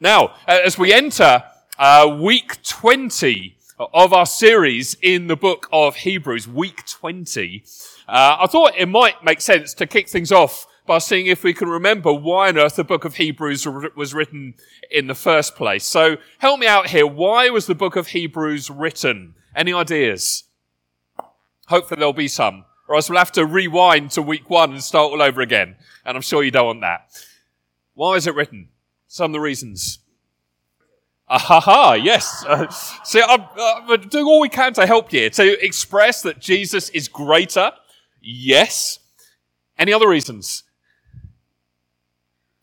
Now, uh, as we enter uh, week 20 of our series in the book of Hebrews, week 20, uh, I thought it might make sense to kick things off by seeing if we can remember why on earth the book of Hebrews was written in the first place. So help me out here. Why was the book of Hebrews written? Any ideas? Hopefully there'll be some. Or else we'll have to rewind to week one and start all over again. And I'm sure you don't want that. Why is it written? Some of the reasons. Aha, yes. Uh, see, I'm, uh, doing all we can to help you, to express that Jesus is greater. Yes. Any other reasons?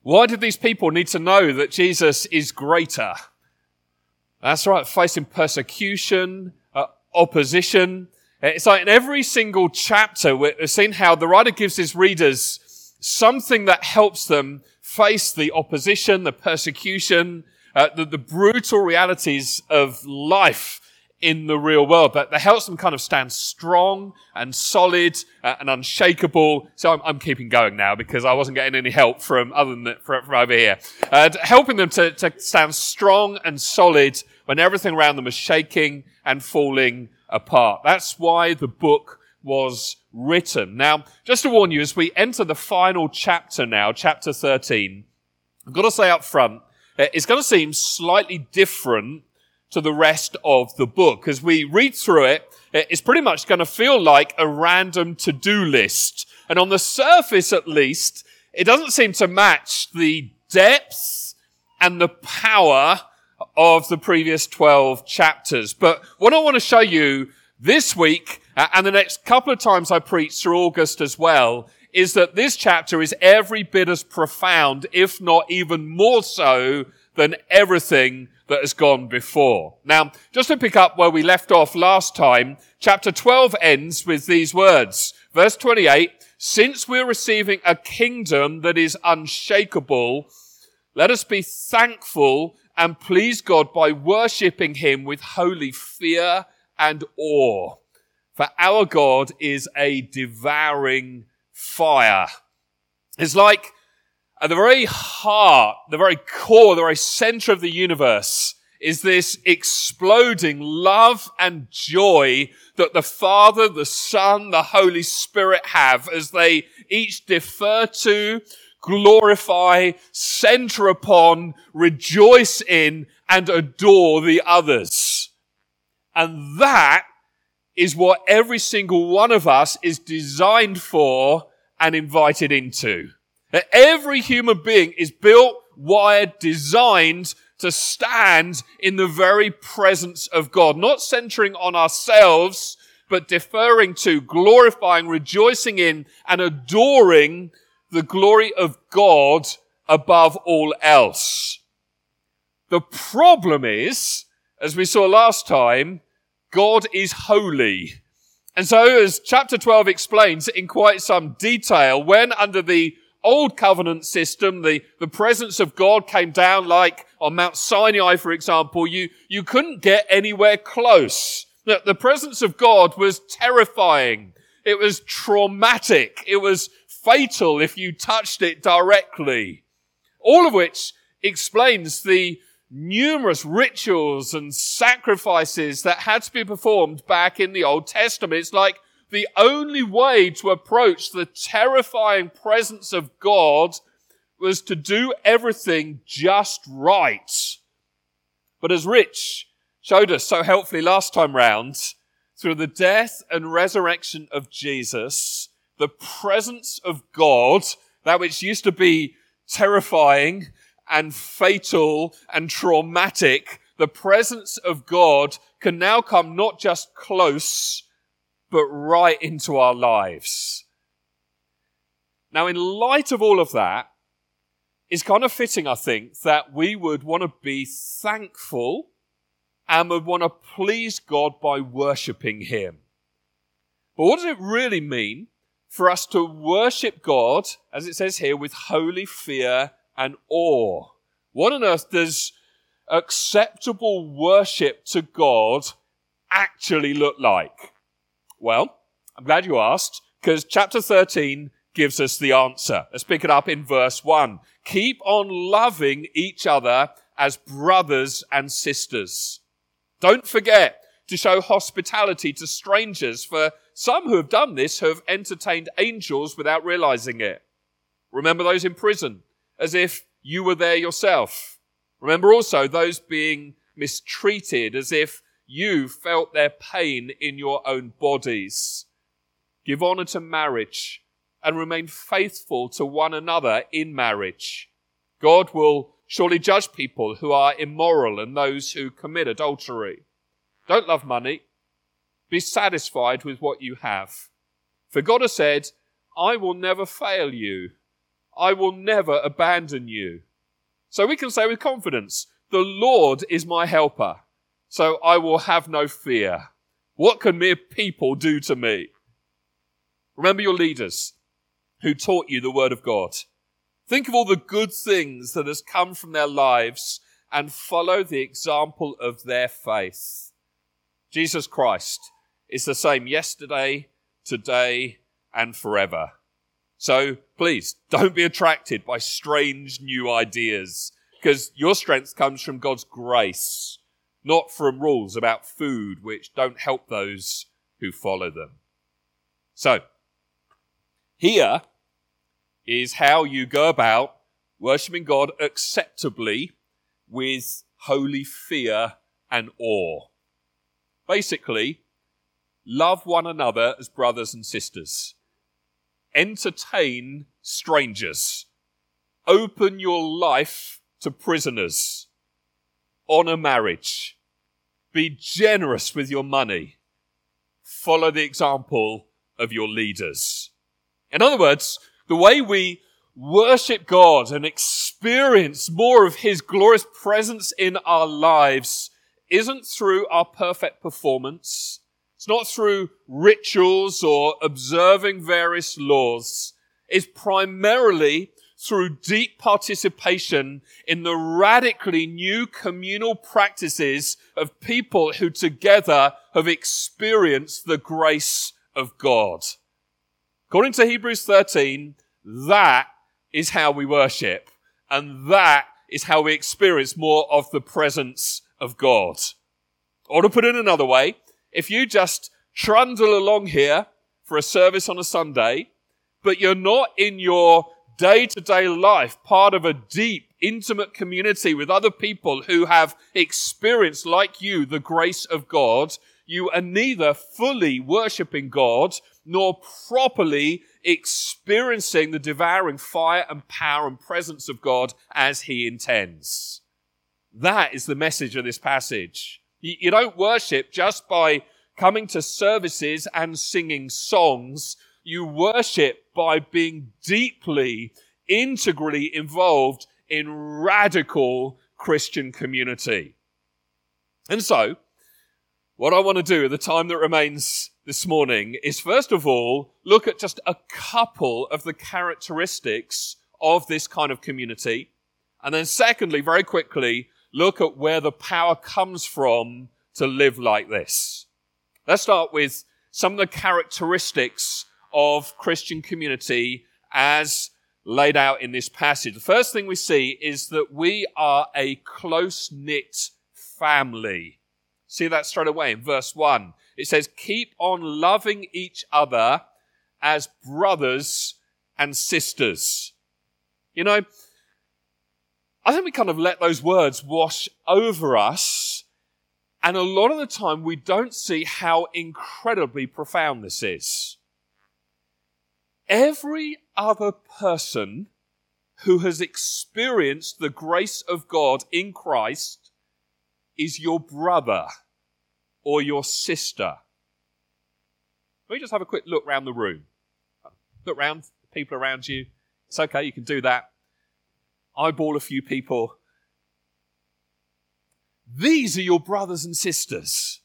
Why did these people need to know that Jesus is greater? That's right, facing persecution, uh, opposition. It's like in every single chapter, we're seeing how the writer gives his readers something that helps them face the opposition, the persecution, uh, the, the, brutal realities of life in the real world, but that helps them kind of stand strong and solid uh, and unshakable. So I'm, I'm, keeping going now because I wasn't getting any help from other than the, from, from, over here. Uh, helping them to, to stand strong and solid when everything around them is shaking and falling apart. That's why the book was written. Now, just to warn you, as we enter the final chapter now, chapter 13, I've got to say up front, uh, it's going to seem slightly different to the rest of the book. As we read through it, uh, it's pretty much going to feel like a random to-do list. And on the surface, at least, it doesn't seem to match the depth and the power of the previous 12 chapters. But what I want to show you this week Uh, and the next couple of times I preach through August as well is that this chapter is every bit as profound, if not even more so than everything that has gone before. Now, just to pick up where we left off last time, chapter 12 ends with these words. Verse 28, since we're receiving a kingdom that is unshakable, let us be thankful and please God by worshipping him with holy fear and awe. For our God is a devouring fire. It's like at the very heart, the very core, the very center of the universe is this exploding love and joy that the Father, the Son, the Holy Spirit have as they each defer to, glorify, center upon, rejoice in, and adore the others. And that is what every single one of us is designed for and invited into. That every human being is built, wired, designed to stand in the very presence of God, not centering on ourselves, but deferring to, glorifying, rejoicing in, and adoring the glory of God above all else. The problem is, as we saw last time, God is holy. And so as chapter 12 explains in quite some detail, when under the old covenant system, the, the presence of God came down like on Mount Sinai, for example, you, you couldn't get anywhere close. The, the presence of God was terrifying. It was traumatic. It was fatal if you touched it directly. All of which explains the numerous rituals and sacrifices that had to be performed back in the Old Testament. It's like the only way to approach the terrifying presence of God was to do everything just right. But as Rich showed us so helpfully last time round, through the death and resurrection of Jesus, the presence of God, that which used to be terrifying and fatal and traumatic, the presence of God can now come not just close, but right into our lives. Now, in light of all of that, it's kind of fitting, I think, that we would want to be thankful and would want to please God by worshipping Him. But what does it really mean for us to worship God, as it says here, with holy fear and awe. What on earth does acceptable worship to God actually look like? Well, I'm glad you asked, because chapter 13 gives us the answer. Let's pick it up in verse 1. Keep on loving each other as brothers and sisters. Don't forget to show hospitality to strangers, for some who have done this have entertained angels without realizing it. Remember those in prison, as if you were there yourself. Remember also those being mistreated, as if you felt their pain in your own bodies. Give honor to marriage and remain faithful to one another in marriage. God will surely judge people who are immoral and those who commit adultery. Don't love money. Be satisfied with what you have. For God has said, I will never fail you. I will never abandon you. So we can say with confidence, the Lord is my helper. So I will have no fear. What can mere people do to me? Remember your leaders who taught you the word of God. Think of all the good things that has come from their lives and follow the example of their faith. Jesus Christ is the same yesterday, today, and forever. So please don't be attracted by strange new ideas because your strength comes from God's grace, not from rules about food which don't help those who follow them. So here is how you go about worshipping God acceptably with holy fear and awe. Basically, love one another as brothers and sisters. Entertain strangers. Open your life to prisoners. Honor marriage. Be generous with your money. Follow the example of your leaders. In other words, the way we worship God and experience more of His glorious presence in our lives isn't through our perfect performance. It's not through rituals or observing various laws. It's primarily through deep participation in the radically new communal practices of people who together have experienced the grace of God. According to Hebrews 13, that is how we worship. And that is how we experience more of the presence of God. Or to put it another way, if you just trundle along here for a service on a Sunday, but you're not in your day to day life part of a deep, intimate community with other people who have experienced, like you, the grace of God, you are neither fully worshipping God nor properly experiencing the devouring fire and power and presence of God as He intends. That is the message of this passage. You don't worship just by coming to services and singing songs. You worship by being deeply, integrally involved in radical Christian community. And so, what I want to do at the time that remains this morning is first of all, look at just a couple of the characteristics of this kind of community. And then secondly, very quickly, look at where the power comes from to live like this. Let's start with some of the characteristics of Christian community as laid out in this passage. The first thing we see is that we are a close knit family. See that straight away in verse 1. It says, Keep on loving each other as brothers and sisters. You know, I think we kind of let those words wash over us. And a lot of the time we don't see how incredibly profound this is. Every other person who has experienced the grace of God in Christ is your brother or your sister. Let me just have a quick look around the room. Look around, people around you. It's okay, you can do that. Eyeball a few people. These are your brothers and sisters.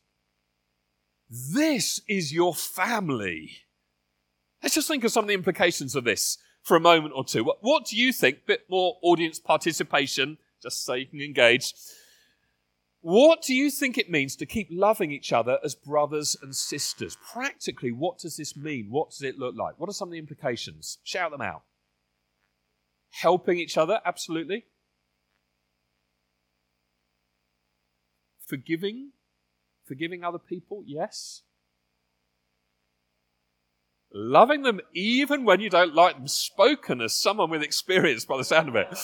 This is your family. Let's just think of some of the implications of this for a moment or two. What, what do you think? Bit more audience participation, just so you can engage. What do you think it means to keep loving each other as brothers and sisters? Practically, what does this mean? What does it look like? What are some of the implications? Shout them out. Helping each other, absolutely. Forgiving? Forgiving other people? Yes. Loving them even when you don't like them, spoken as someone with experience by the sound of it.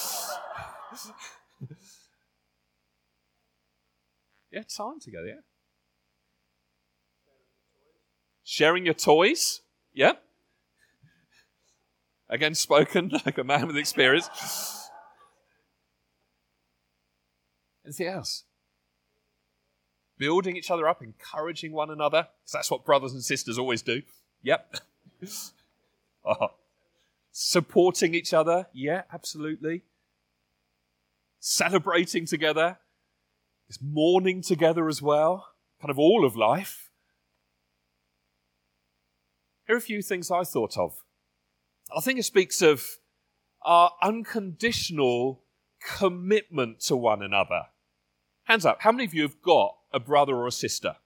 yeah, time together, yeah. Sharing your toys, yeah. Again, spoken like a man with experience. Anything else? Building each other up, encouraging one another, because that's what brothers and sisters always do. Yep. oh. Supporting each other, yeah, absolutely. Celebrating together, is mourning together as well, kind of all of life. Here are a few things I thought of. I think it speaks of our unconditional commitment to one another. Hands up, how many of you have got a brother or a sister?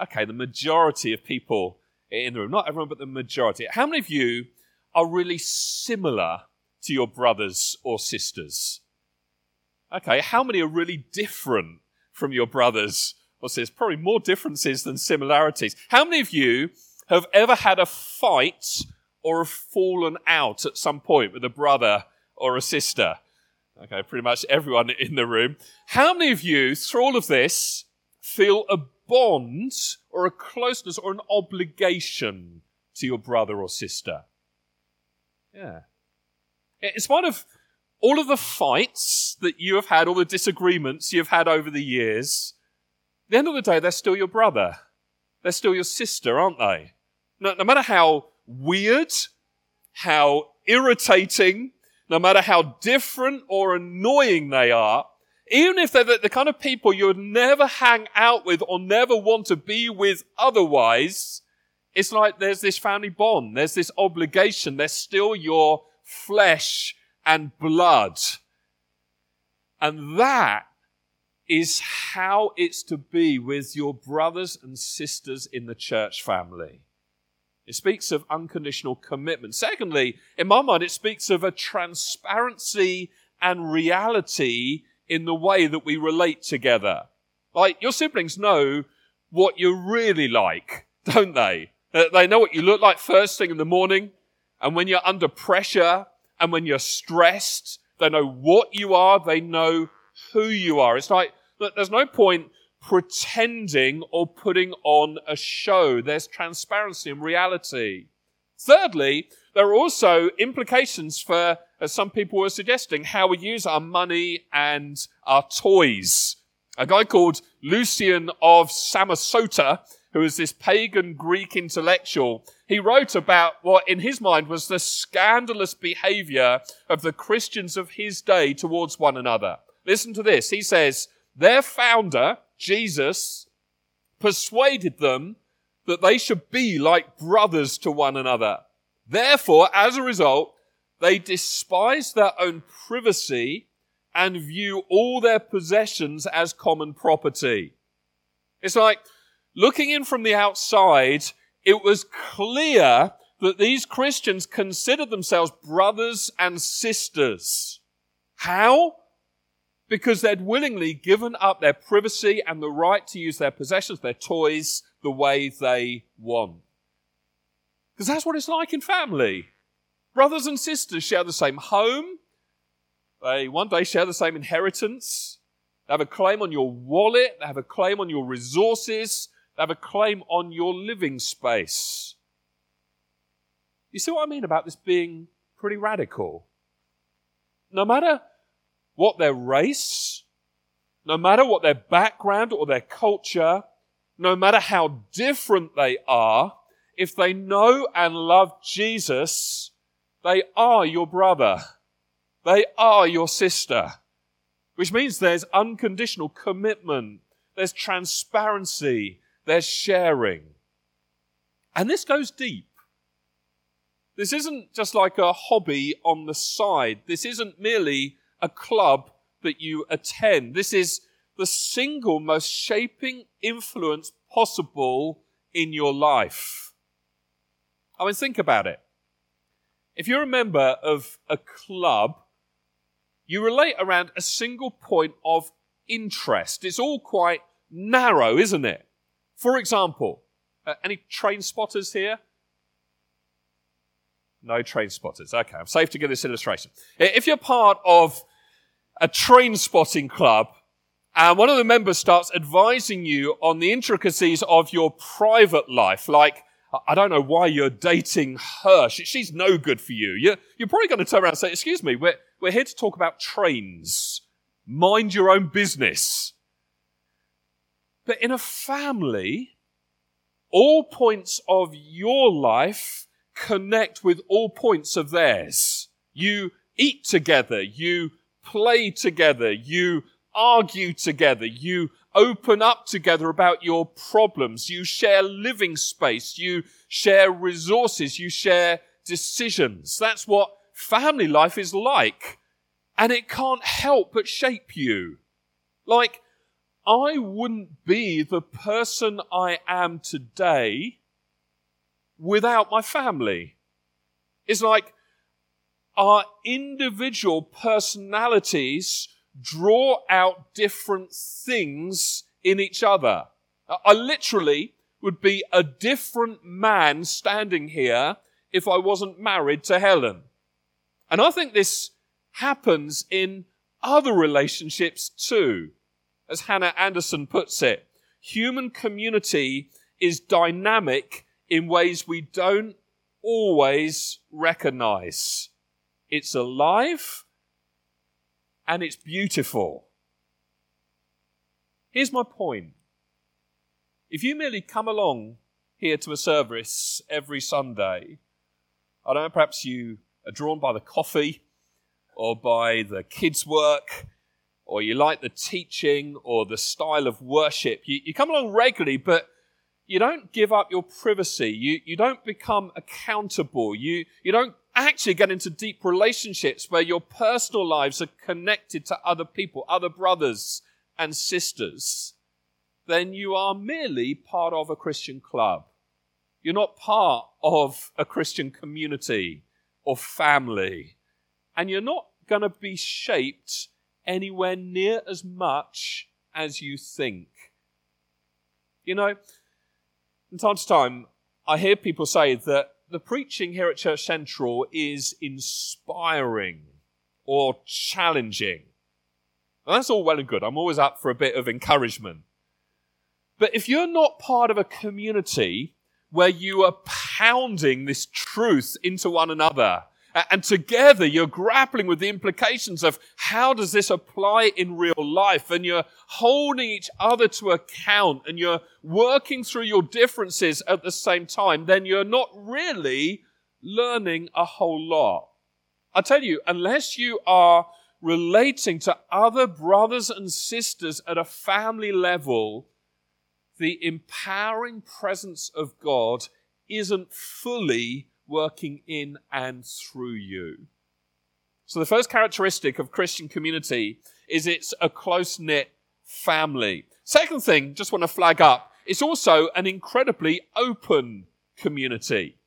Okay, the majority of people in the room, not everyone, but the majority. How many of you are really similar to your brothers or sisters? Okay, how many are really different from your brothers or sisters? Probably more differences than similarities. How many of you have ever had a fight or have fallen out at some point with a brother or a sister? Okay, pretty much everyone in the room. How many of you, through all of this, feel a bond or a closeness or an obligation to your brother or sister? Yeah. In spite of all of the fights that you have had, all the disagreements you've had over the years, at the end of the day, they're still your brother. They're still your sister, aren't they? No, no matter how weird, how irritating, no matter how different or annoying they are, even if they're the, kind of people you would never hang out with or never want to be with otherwise, it's like there's this family bond, there's this obligation, they're still your flesh and blood. And that is how it's to be with your brothers and sisters in the church family. It speaks of unconditional commitment. Secondly, in my mind, it speaks of a transparency and reality in the way that we relate together. Like, your siblings know what you're really like, don't they? They know what you look like first thing in the morning, and when you're under pressure, and when you're stressed, they know what you are, they know who you are. It's like, look, there's no point pretending or putting on a show. There's transparency and reality. Thirdly, there are also implications for, as some people were suggesting, how we use our money and our toys. A guy called Lucian of Samosata, who was this pagan Greek intellectual, he wrote about what in his mind was the scandalous behavior of the Christians of his day towards one another. Listen to this. He says, their founder, Jesus persuaded them that they should be like brothers to one another. Therefore, as a result, they despise their own privacy and view all their possessions as common property. It's like looking in from the outside, it was clear that these Christians considered themselves brothers and sisters. How? Because they'd willingly given up their privacy and the right to use their possessions, their toys, the way they want. Because that's what it's like in family. Brothers and sisters share the same home. They one day share the same inheritance. They have a claim on your wallet. They have a claim on your resources. They have a claim on your living space. You see what I mean about this being pretty radical? No matter what their race, no matter what their background or their culture, no matter how different they are, if they know and love Jesus, they are your brother. They are your sister. Which means there's unconditional commitment. There's transparency. There's sharing. And this goes deep. This isn't just like a hobby on the side. This isn't merely a club that you attend. This is the single most shaping influence possible in your life. I mean, think about it. If you're a member of a club, you relate around a single point of interest. It's all quite narrow, isn't it? For example, uh, any train spotters here? No train spotters. Okay, I'm safe to give this illustration. If you're part of a train spotting club, and one of the members starts advising you on the intricacies of your private life, like, I don't know why you're dating her. She's no good for you. You're, you're probably going to turn around and say, excuse me, we're, we're here to talk about trains. Mind your own business. But in a family, all points of your life connect with all points of theirs. You eat together. You play together. You argue together. You open up together about your problems. You share living space. You share resources. You share decisions. That's what family life is like. And it can't help but shape you. Like, I wouldn't be the person I am today without my family. It's like our individual personalities draw out different things in each other. I literally would be a different man standing here if I wasn't married to Helen. And I think this happens in other relationships too. As Hannah Anderson puts it, human community is dynamic in ways we don't always recognize. It's alive and it's beautiful. Here's my point. If you merely come along here to a service every Sunday, I don't know, perhaps you are drawn by the coffee or by the kids' work or you like the teaching or the style of worship. You, you come along regularly, but you don't give up your privacy. You, you don't become accountable. You, you don't actually get into deep relationships where your personal lives are connected to other people, other brothers and sisters, then you are merely part of a Christian club. You're not part of a Christian community or family. And you're not going to be shaped anywhere near as much as you think. You know, from time to time, I hear people say that the preaching here at Church Central is inspiring or challenging. And that's all well and good. I'm always up for a bit of encouragement. But if you're not part of a community where you are pounding this truth into one another, and together you're grappling with the implications of how does this apply in real life? And you're holding each other to account and you're working through your differences at the same time, then you're not really learning a whole lot. I tell you, unless you are relating to other brothers and sisters at a family level, the empowering presence of God isn't fully working in and through you. So, the first characteristic of Christian community is it's a close knit family. Second thing, just want to flag up, it's also an incredibly open community.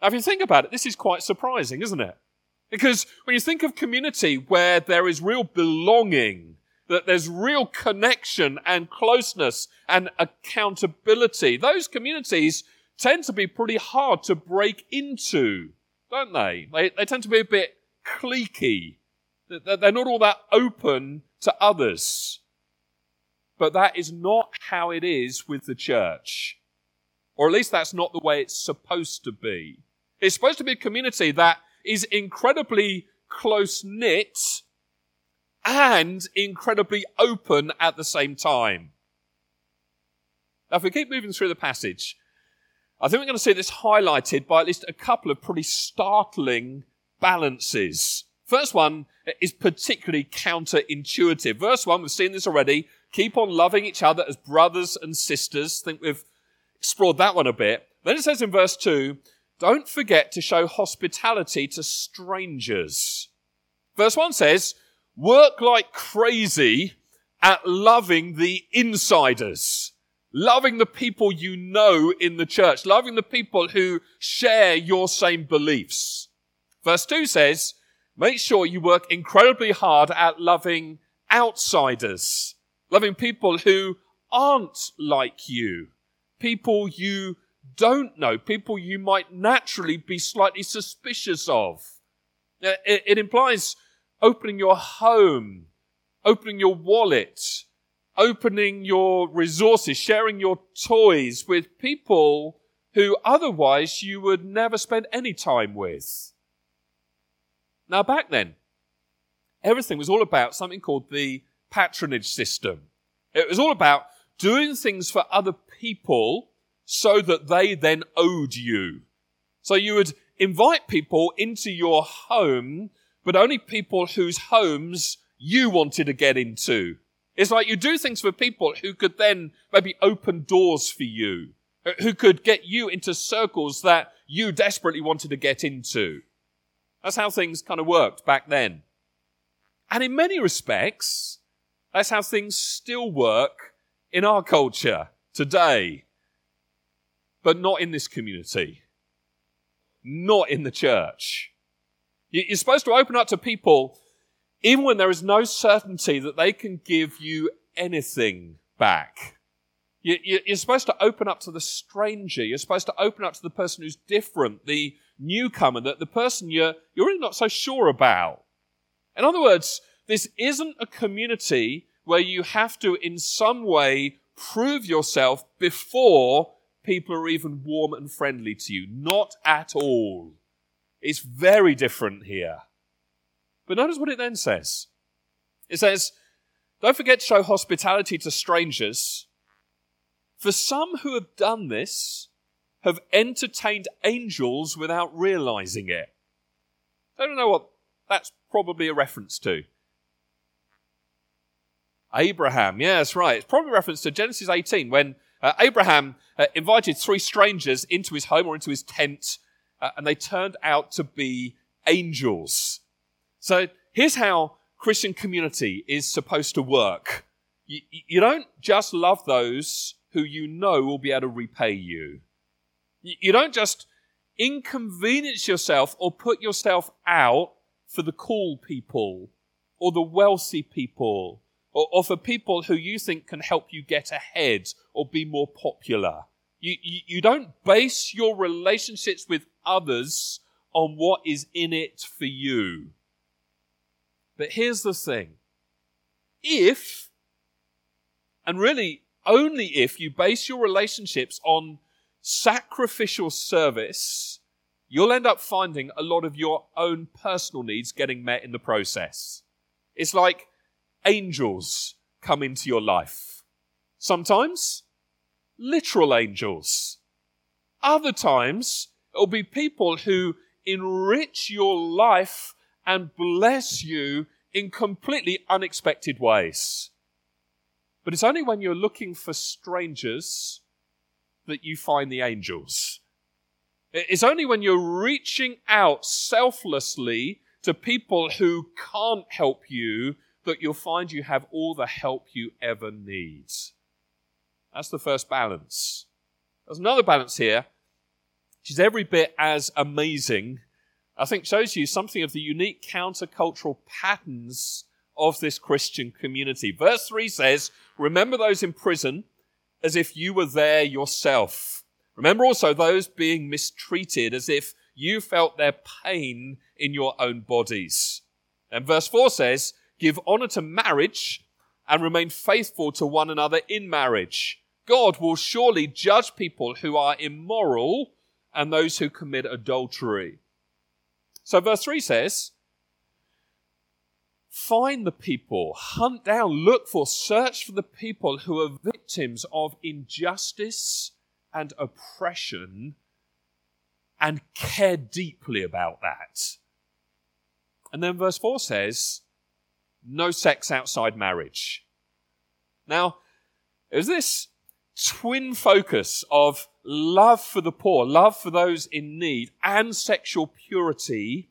Now, if you think about it, this is quite surprising, isn't it? Because when you think of community where there is real belonging, that there's real connection and closeness and accountability, those communities tend to be pretty hard to break into, don't they? They, they tend to be a bit cliquey. They're not all that open to others. But that is not how it is with the church. Or at least that's not the way it's supposed to be. It's supposed to be a community that is incredibly close knit and incredibly open at the same time. Now, if we keep moving through the passage, I think we're going to see this highlighted by at least a couple of pretty startling balances. First one is particularly counterintuitive. Verse one, we've seen this already. Keep on loving each other as brothers and sisters. I think we've explored that one a bit. Then it says in verse two, don't forget to show hospitality to strangers. Verse one says, work like crazy at loving the insiders loving the people you know in the church, loving the people who share your same beliefs. Verse 2 says, make sure you work incredibly hard at loving outsiders. loving people who aren't like you, people you don't know, people you might naturally be slightly suspicious of. It, implies opening your home, opening your wallet, opening your resources, sharing your toys with people who otherwise you would never spend any time with. Now, back then, everything was all about something called the patronage system. It was all about doing things for other people so that they then owed you. So you would invite people into your home, but only people whose homes you wanted to get into. It's like you do things for people who could then maybe open doors for you, uh, who could get you into circles that you desperately wanted to get into. That's how things kind of worked back then. And in many respects, that's how things still work in our culture today. But not in this community. Not in the church. You're supposed to open up to people even when there is no certainty that they can give you anything back. You're supposed to open up to the stranger. You're supposed to open up to the person who's different, the newcomer, the, the person you're, you're really not so sure about. In other words, this isn't a community where you have to, in some way, prove yourself before people are even warm and friendly to you. Not at all. It's very different here. But notice what it then says. It says, don't forget to show hospitality to strangers. For some who have done this have entertained angels without realizing it. I don't know what that's probably a reference to. Abraham, that's right. It's probably a reference to Genesis 18 when uh, Abraham uh, invited three strangers into his home or into his tent, uh, and they turned out to be angels. So here's how Christian community is supposed to work. You, you don't just love those who you know will be able to repay you. You don't just inconvenience yourself or put yourself out for the cool people or the wealthy people or, or for people who you think can help you get ahead or be more popular. You, you, you don't base your relationships with others on what is in it for you. But here's the thing. If, and really only if you base your relationships on sacrificial service, you'll end up finding a lot of your own personal needs getting met in the process. It's like angels come into your life. Sometimes, literal angels. Other times, it'll be people who enrich your life and bless you in completely unexpected ways. But it's only when you're looking for strangers that you find the angels. It's only when you're reaching out selflessly to people who can't help you that you'll find you have all the help you ever need. That's the first balance. There's another balance here, which is every bit as amazing I think shows you something of the unique countercultural patterns of this Christian community. Verse 3 says, Remember those in prison as if you were there yourself. Remember also those being mistreated as if you felt their pain in your own bodies. And verse 4 says, Give honor to marriage and remain faithful to one another in marriage. God will surely judge people who are immoral and those who commit adultery. So verse 3 says, Find the people, hunt down, look for, search for the people who are victims of injustice and oppression and care deeply about that. And then verse 4 says, no sex outside marriage. Now, is this twin focus of love for the poor, love for those in need, and sexual purity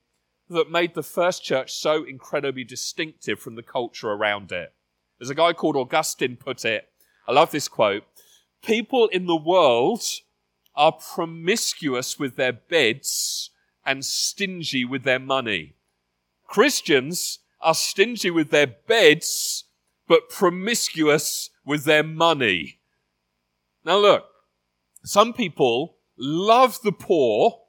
that made the first church so incredibly distinctive from the culture around it. As a guy called Augustine put it. I love this quote. People in the world are promiscuous with their beds and stingy with their money. Christians are stingy with their beds, but promiscuous with their money. Now look, some people love the poor,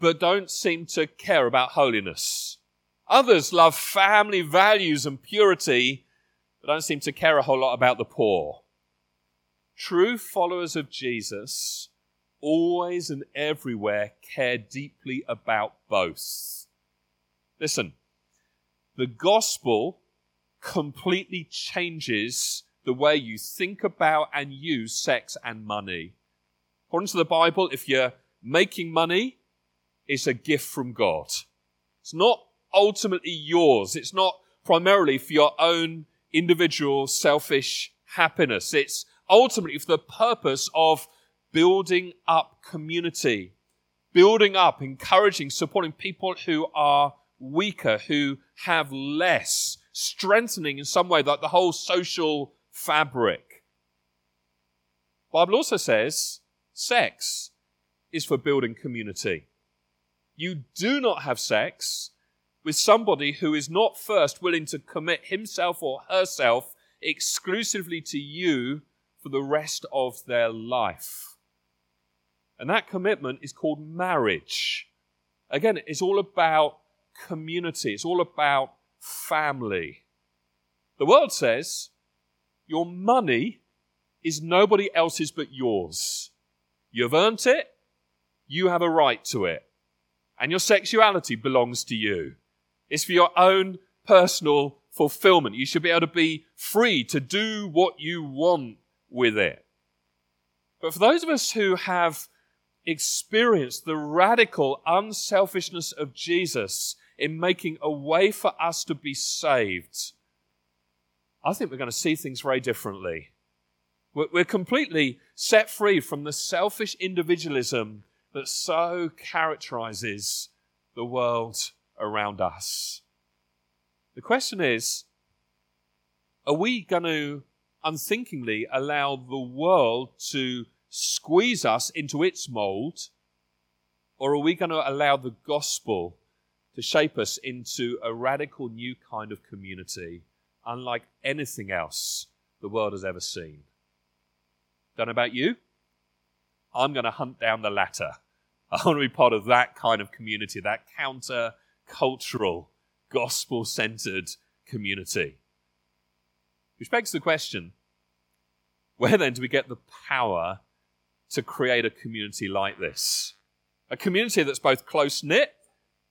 but don't seem to care about holiness. Others love family values and purity, but don't seem to care a whole lot about the poor. True followers of Jesus always and everywhere care deeply about both. Listen, the gospel completely changes the way you think about and use sex and money. According to the Bible, if you're making money, it's a gift from God. It's not ultimately yours. It's not primarily for your own individual selfish happiness. It's ultimately for the purpose of building up community, building up, encouraging, supporting people who are weaker, who have less, strengthening in some way like the whole social fabric. Bible also says sex is for building community. You do not have sex with somebody who is not first willing to commit himself or herself exclusively to you for the rest of their life. And that commitment is called marriage. Again, it's all about community, it's all about family. The world says your money is nobody else's but yours. You've earned it, you have a right to it, and your sexuality belongs to you. It's for your own personal fulfillment. You should be able to be free to do what you want with it. But for those of us who have experienced the radical unselfishness of Jesus in making a way for us to be saved, I think we're going to see things very differently. We're completely set free from the selfish individualism that so characterizes the world around us. The question is are we going to unthinkingly allow the world to squeeze us into its mold, or are we going to allow the gospel to shape us into a radical new kind of community, unlike anything else the world has ever seen? Don't know about you? I'm going to hunt down the latter. I want to be part of that kind of community, that counter cultural, gospel centered community. Which begs the question where then do we get the power to create a community like this? A community that's both close knit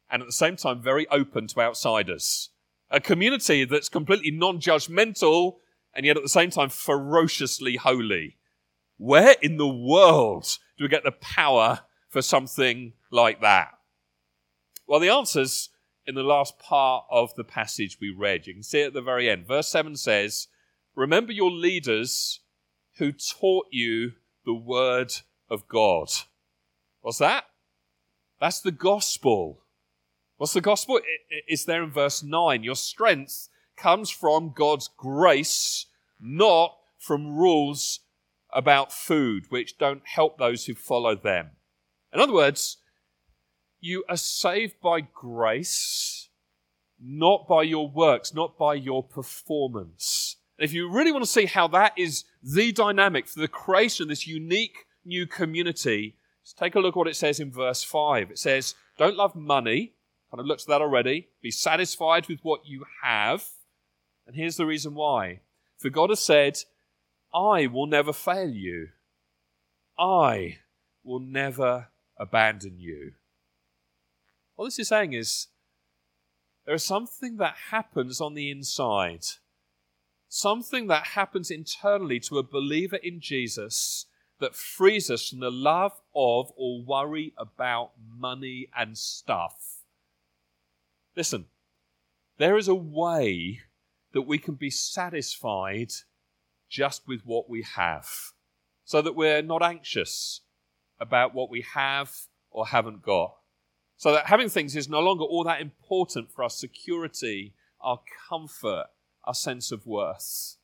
and at the same time very open to outsiders. A community that's completely non judgmental and yet at the same time ferociously holy. Where in the world do we get the power for something like that? Well, the answer's in the last part of the passage we read. You can see it at the very end. Verse 7 says, Remember your leaders who taught you the word of God. What's that? That's the gospel. What's the gospel? It's there in verse 9. Your strength comes from God's grace, not from rules about food, which don't help those who follow them. In other words, you are saved by grace, not by your works, not by your performance. And if you really want to see how that is the dynamic for the creation of this unique new community, take a look at what it says in verse 5. It says, Don't love money. Kind of looked at that already. Be satisfied with what you have. And here's the reason why. For God has said, I will never fail you. I will never abandon you. What this is saying is there is something that happens on the inside, something that happens internally to a believer in Jesus that frees us from the love of or worry about money and stuff. Listen, there is a way that we can be satisfied just with what we have, so that we're not anxious about what we have or haven't got. So that having things is no longer all that important for our security, our comfort, our sense of worth.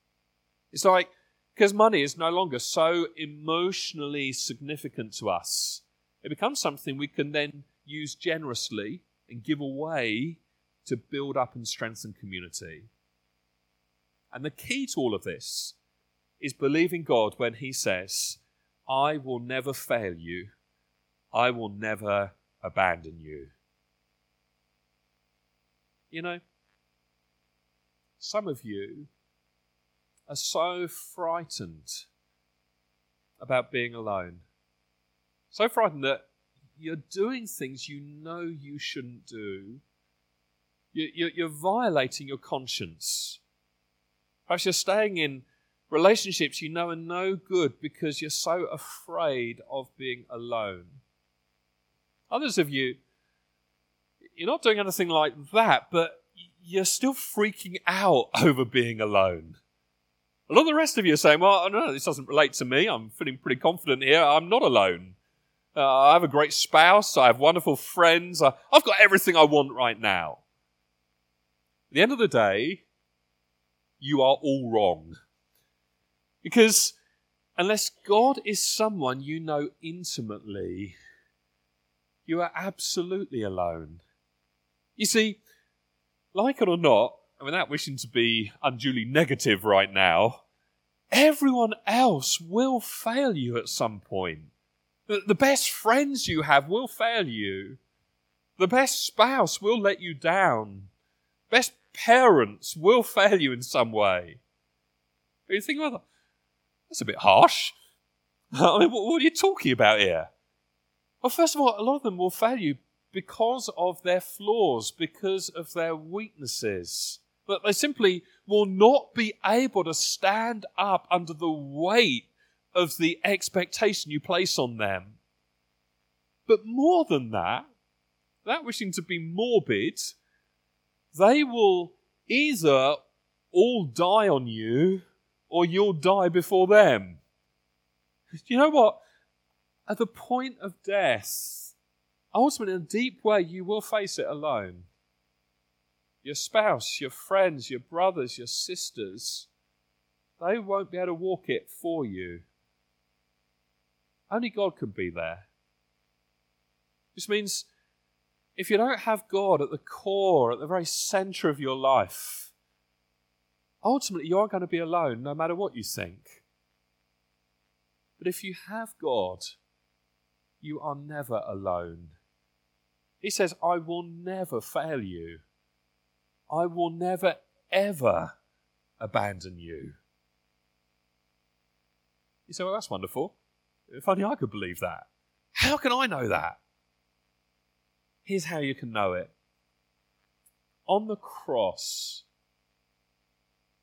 It's like, because money is no longer so emotionally significant to us, it becomes something we can then use generously and give away to build up and strengthen community. And the key to all of this is believing God when He says, I will never fail you, I will never abandon you. You know, some of you are so frightened about being alone. So frightened that you're doing things you know you shouldn't do. You're violating your conscience. Perhaps you're staying in relationships you know are no good because you're so afraid of being alone. Others of you, you're not doing anything like that, but you're still freaking out over being alone. A lot of the rest of you are saying, well, no, this doesn't relate to me. I'm feeling pretty confident here. I'm not alone. Uh, I have a great spouse. I have wonderful friends. I, I've got everything I want right now. At the end of the day, you are all wrong. Because unless God is someone you know intimately, you are absolutely alone. You see, like it or not, and without wishing to be unduly negative right now, everyone else will fail you at some point. The best friends you have will fail you. The best spouse will let you down. Best parents will fail you in some way. But you think, well, that's a bit harsh. I mean, what are you talking about here? Well, first of all, a lot of them will fail you because of their flaws, because of their weaknesses. That they simply will not be able to stand up under the weight of the expectation you place on them. But more than that, without wishing to be morbid, they will either all die on you or you'll die before them. Do you know what? At the point of death, ultimately, in a deep way, you will face it alone. Your spouse, your friends, your brothers, your sisters, they won't be able to walk it for you. Only God can be there. This means if you don't have God at the core, at the very center of your life, ultimately you are going to be alone no matter what you think. But if you have God, you are never alone. He says, I will never fail you. I will never, ever abandon you. You say, well, that's wonderful. If only I could believe that. How can I know that? Here's how you can know it. On the cross,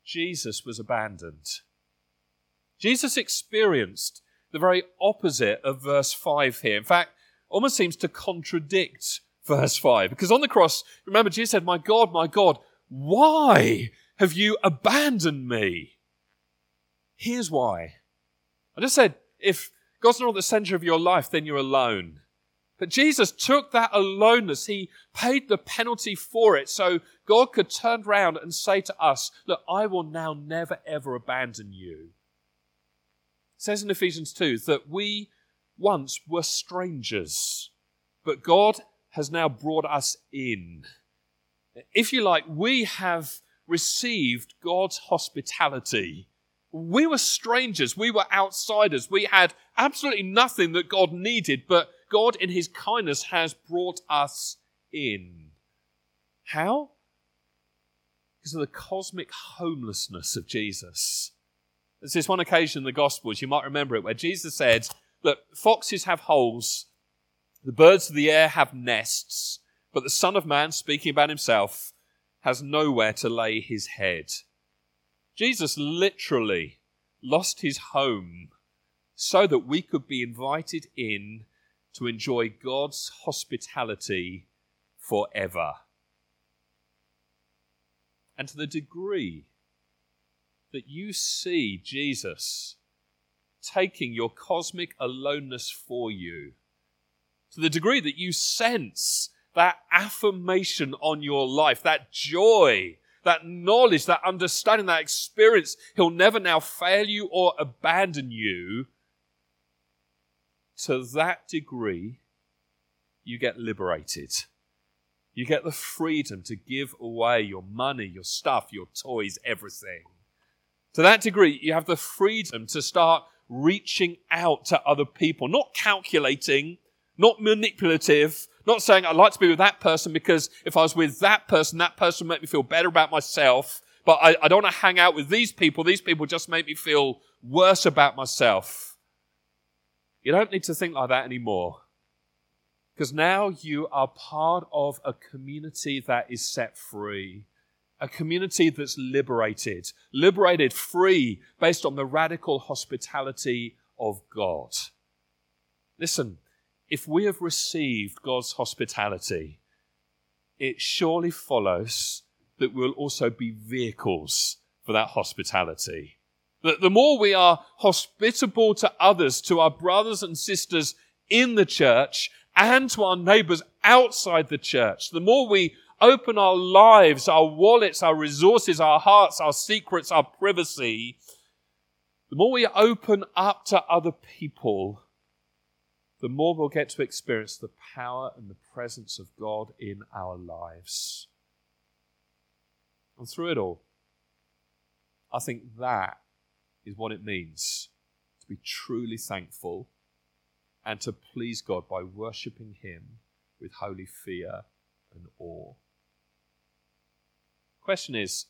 Jesus was abandoned. Jesus experienced the very opposite of verse 5 here. In fact, almost seems to contradict verse 5. Because on the cross, remember, Jesus said, My God, my God, why have you abandoned me? Here's why. I just said, if God's not at the center of your life, then you're alone. But Jesus took that aloneness. He paid the penalty for it so God could turn around and say to us, Look, I will now never ever abandon you. It says in Ephesians 2 that we once were strangers, but God has now brought us in. If you like, we have received God's hospitality we were strangers. We were outsiders. We had absolutely nothing that God needed, but God, in His kindness, has brought us in. How? Because of the cosmic homelessness of Jesus. There's this one occasion in the Gospels, you might remember it, where Jesus said, Look, foxes have holes, the birds of the air have nests, but the Son of Man, speaking about himself, has nowhere to lay his head. Jesus literally lost his home so that we could be invited in to enjoy God's hospitality forever. And to the degree that you see Jesus taking your cosmic aloneness for you, to the degree that you sense that affirmation on your life, that joy that knowledge, that understanding, that experience, He'll never now fail you or abandon you. To that degree, you get liberated. You get the freedom to give away your money, your stuff, your toys, everything. To that degree, you have the freedom to start reaching out to other people, not calculating, not manipulative, not saying I'd like to be with that person because if I was with that person, that person would make me feel better about myself. But I, I don't want to hang out with these people. These people just make me feel worse about myself. You don't need to think like that anymore. Because now you are part of a community that is set free. A community that's liberated. Liberated, free, based on the radical hospitality of God. Listen, if we have received God's hospitality, it surely follows that we'll also be vehicles for that hospitality. That the more we are hospitable to others, to our brothers and sisters in the church and to our neighbors outside the church, the more we open our lives, our wallets, our resources, our hearts, our secrets, our privacy, the more we open up to other people, the more we'll get to experience the power and the presence of God in our lives. And through it all, I think that is what it means to be truly thankful and to please God by worshipping Him with holy fear and awe. Question is,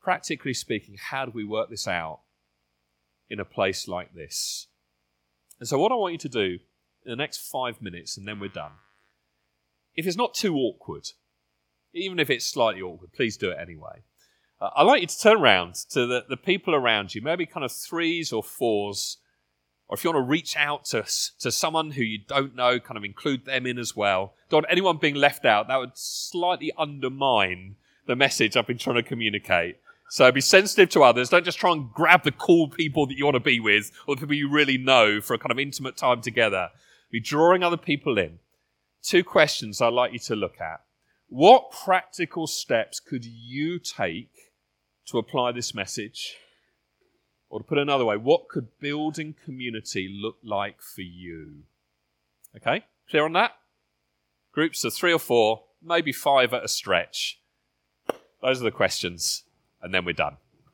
practically speaking, how do we work this out in a place like this? And so, what I want you to do in the next five minutes, and then we're done, if it's not too awkward, even if it's slightly awkward, please do it anyway. Uh, I'd like you to turn around to the, the people around you, maybe kind of threes or fours, or if you want to reach out to, to someone who you don't know, kind of include them in as well. Don't anyone being left out. That would slightly undermine the message I've been trying to communicate. So be sensitive to others. Don't just try and grab the cool people that you want to be with or the people you really know for a kind of intimate time together. Be drawing other people in. Two questions I'd like you to look at. What practical steps could you take to apply this message? Or to put it another way, what could building community look like for you? Okay, clear on that? Groups of three or four, maybe five at a stretch. Those are the questions, and then we're done.